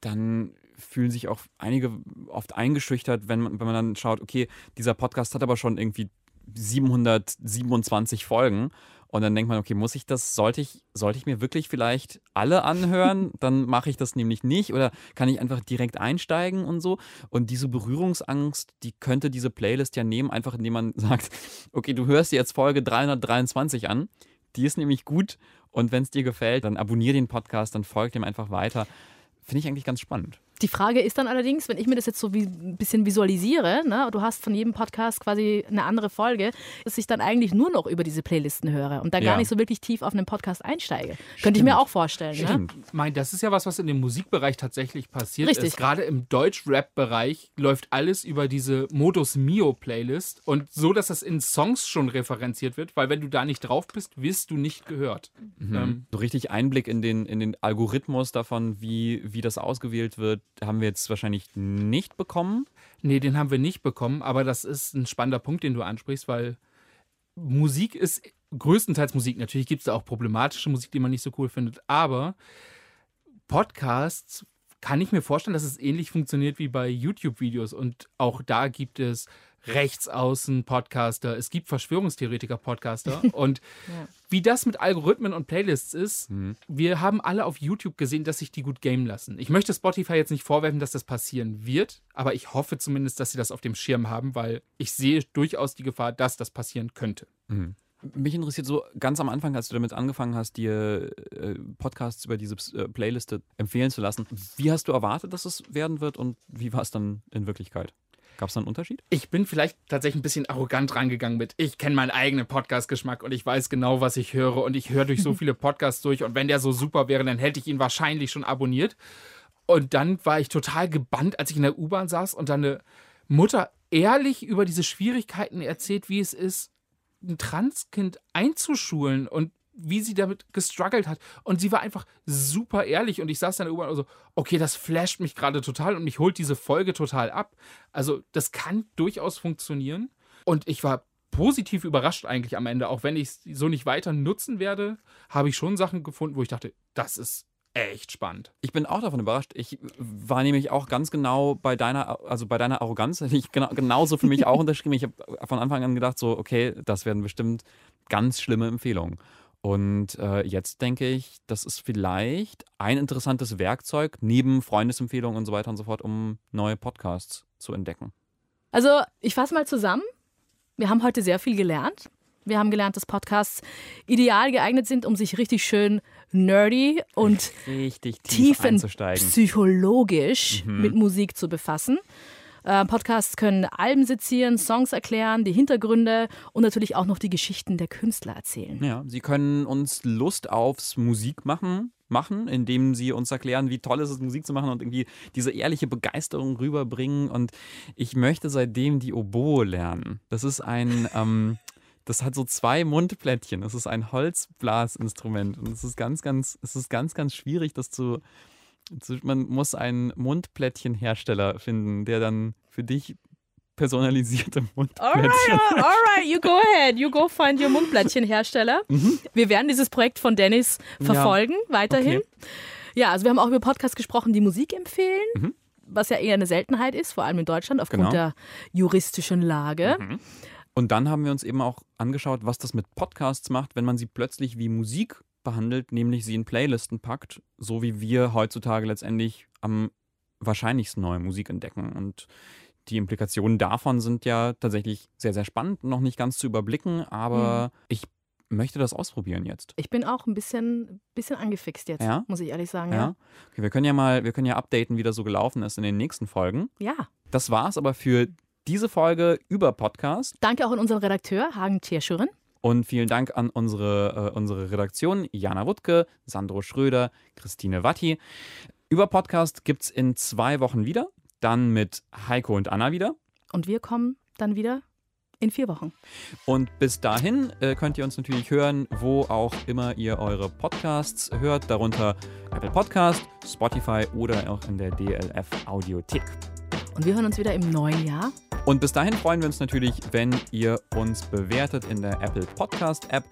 dann fühlen sich auch einige oft eingeschüchtert, wenn man, wenn man dann schaut, okay, dieser Podcast hat aber schon irgendwie 727 Folgen. Und dann denkt man, okay, muss ich das, sollte ich, sollte ich mir wirklich vielleicht alle anhören? (laughs) Dann mache ich das nämlich nicht. Oder kann ich einfach direkt einsteigen und so? Und diese Berührungsangst, die könnte diese Playlist ja nehmen, einfach indem man (laughs) sagt, okay, du hörst dir jetzt Folge 323 an. Die ist nämlich gut. Und wenn es dir gefällt, dann abonniere den Podcast, dann folgt dem einfach weiter. Finde ich eigentlich ganz spannend. Die Frage ist dann allerdings, wenn ich mir das jetzt so wie ein bisschen visualisiere, ne, du hast von jedem Podcast quasi eine andere Folge, dass ich dann eigentlich nur noch über diese Playlisten höre und da Ja. gar nicht so wirklich tief auf einen Podcast einsteige. Könnte ich mir auch vorstellen. Ne? Stimmt. Mein, das ist ja was, was in dem Musikbereich tatsächlich passiert Richtig. ist. Gerade im Deutsch-Rap-Bereich läuft alles über diese Modus Mio-Playlist und so, dass das in Songs schon referenziert wird, weil wenn du da nicht drauf bist, wirst du nicht gehört. Mhm. Ähm, so richtig Einblick in den, in den Algorithmus davon, wie, wie das ausgewählt wird, haben wir jetzt wahrscheinlich nicht bekommen. Nee, den haben wir nicht bekommen, aber das ist ein spannender Punkt, den du ansprichst, weil Musik ist größtenteils Musik. Natürlich gibt es da auch problematische Musik, die man nicht so cool findet, aber Podcasts kann ich mir vorstellen, dass es ähnlich funktioniert wie bei YouTube-Videos und auch da gibt es Rechtsaußen-Podcaster, es gibt Verschwörungstheoretiker-Podcaster (laughs) und wie das mit Algorithmen und Playlists ist, wir haben alle auf YouTube gesehen, dass sich die gut gamen lassen. Ich möchte Spotify jetzt nicht vorwerfen, dass das passieren wird, aber ich hoffe zumindest, dass sie das auf dem Schirm haben, weil ich sehe durchaus die Gefahr, dass das passieren könnte. Mhm. Mich interessiert so ganz am Anfang, als du damit angefangen hast, dir äh, Podcasts über diese äh, Playliste empfehlen zu lassen. Wie hast du erwartet, dass es werden wird und wie war es dann in Wirklichkeit? Gab es da einen Unterschied? Ich bin vielleicht tatsächlich ein bisschen arrogant rangegangen mit, ich kenne meinen eigenen Podcast-Geschmack und ich weiß genau, was ich höre und ich höre durch so (laughs) viele Podcasts durch und wenn der so super wäre, dann hätte ich ihn wahrscheinlich schon abonniert. Und dann war ich total gebannt, als ich in der U-Bahn saß und dann eine Mutter ehrlich über diese Schwierigkeiten erzählt, wie es ist, ein Transkind einzuschulen und wie sie damit gestruggelt hat. Und sie war einfach super ehrlich. Und ich saß dann und so, okay, das flasht mich gerade total und mich holt diese Folge total ab. Also, das kann durchaus funktionieren. Und ich war positiv überrascht eigentlich am Ende. Auch wenn ich es so nicht weiter nutzen werde, habe ich schon Sachen gefunden, wo ich dachte, das ist echt spannend. Ich bin auch davon überrascht. Ich war nämlich auch ganz genau bei deiner, also bei deiner Arroganz, (laughs) hätte ich genau, genauso für mich auch (laughs) unterschrieben. Ich habe von Anfang an gedacht, so, okay, das werden bestimmt ganz schlimme Empfehlungen. Und äh, jetzt denke ich, das ist vielleicht ein interessantes Werkzeug neben Freundesempfehlungen und so weiter und so fort, um neue Podcasts zu entdecken. Also, ich fasse mal zusammen. Wir haben heute sehr viel gelernt. Wir haben gelernt, dass Podcasts ideal geeignet sind, um sich richtig schön nerdy und Richtig tief tiefen einzusteigen. psychologisch Mhm. mit Musik zu befassen. Äh, Podcasts können Alben sezieren, Songs erklären, die Hintergründe und natürlich auch noch die Geschichten der Künstler erzählen. Ja, sie können uns Lust aufs Musikmachen machen, indem sie uns erklären, wie toll es ist, Musik zu machen und irgendwie diese ehrliche Begeisterung rüberbringen. Und ich möchte seitdem die Oboe lernen. Das ist ein, (laughs) ähm, das hat so zwei Mundplättchen. Das ist ein Holzblasinstrument und es ist ganz, ganz, es ist ganz, ganz schwierig, das zu man muss einen Mundplättchenhersteller finden, der dann für dich personalisierte Mundplättchen Alright, (laughs) alright, you go ahead. You go find your Mundplättchenhersteller. (laughs) Wir werden dieses Projekt von Dennis verfolgen, weiterhin. Okay. Ja, also wir haben auch über Podcasts gesprochen, die Musik empfehlen, was ja eher eine Seltenheit ist, vor allem in Deutschland aufgrund Genau. der juristischen Lage. Und dann haben wir uns eben auch angeschaut, was das mit Podcasts macht, wenn man sie plötzlich wie Musik behandelt, nämlich sie in Playlisten packt, so wie wir heutzutage letztendlich am wahrscheinlichsten neue Musik entdecken. Und die Implikationen davon sind ja tatsächlich sehr, sehr spannend, noch nicht ganz zu überblicken, aber ich möchte das ausprobieren jetzt. Ich bin auch ein bisschen, bisschen angefixt jetzt, Ja? muss ich ehrlich sagen. Ja. Ja. Okay, wir können ja mal, wir können ja updaten, wie das so gelaufen ist in den nächsten Folgen. ja. Das war's aber für diese Folge über Podcast. Danke auch an unseren Redakteur, Hagen Tierschüren. Und vielen Dank an unsere, äh, unsere Redaktion, Jana Wuttke, Sandro Schröder, Christine Watti. Über Podcast gibt's in zwei Wochen wieder. Dann mit Heiko und Anna wieder. Und wir kommen dann wieder in vier Wochen. Und bis dahin äh, könnt ihr uns natürlich hören, wo auch immer ihr eure Podcasts hört, darunter Apple Podcast, Spotify oder auch in der DLF Audiothek. Und wir hören uns wieder im neuen Jahr. Und bis dahin freuen wir uns natürlich, wenn ihr uns bewertet in der Apple Podcast App.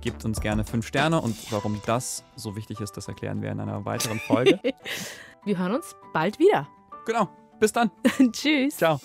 Gebt uns gerne fünf Sterne und warum das so wichtig ist, das erklären wir in einer weiteren Folge. (laughs) wir hören uns bald wieder. Genau. Bis dann. (laughs) Tschüss. Ciao.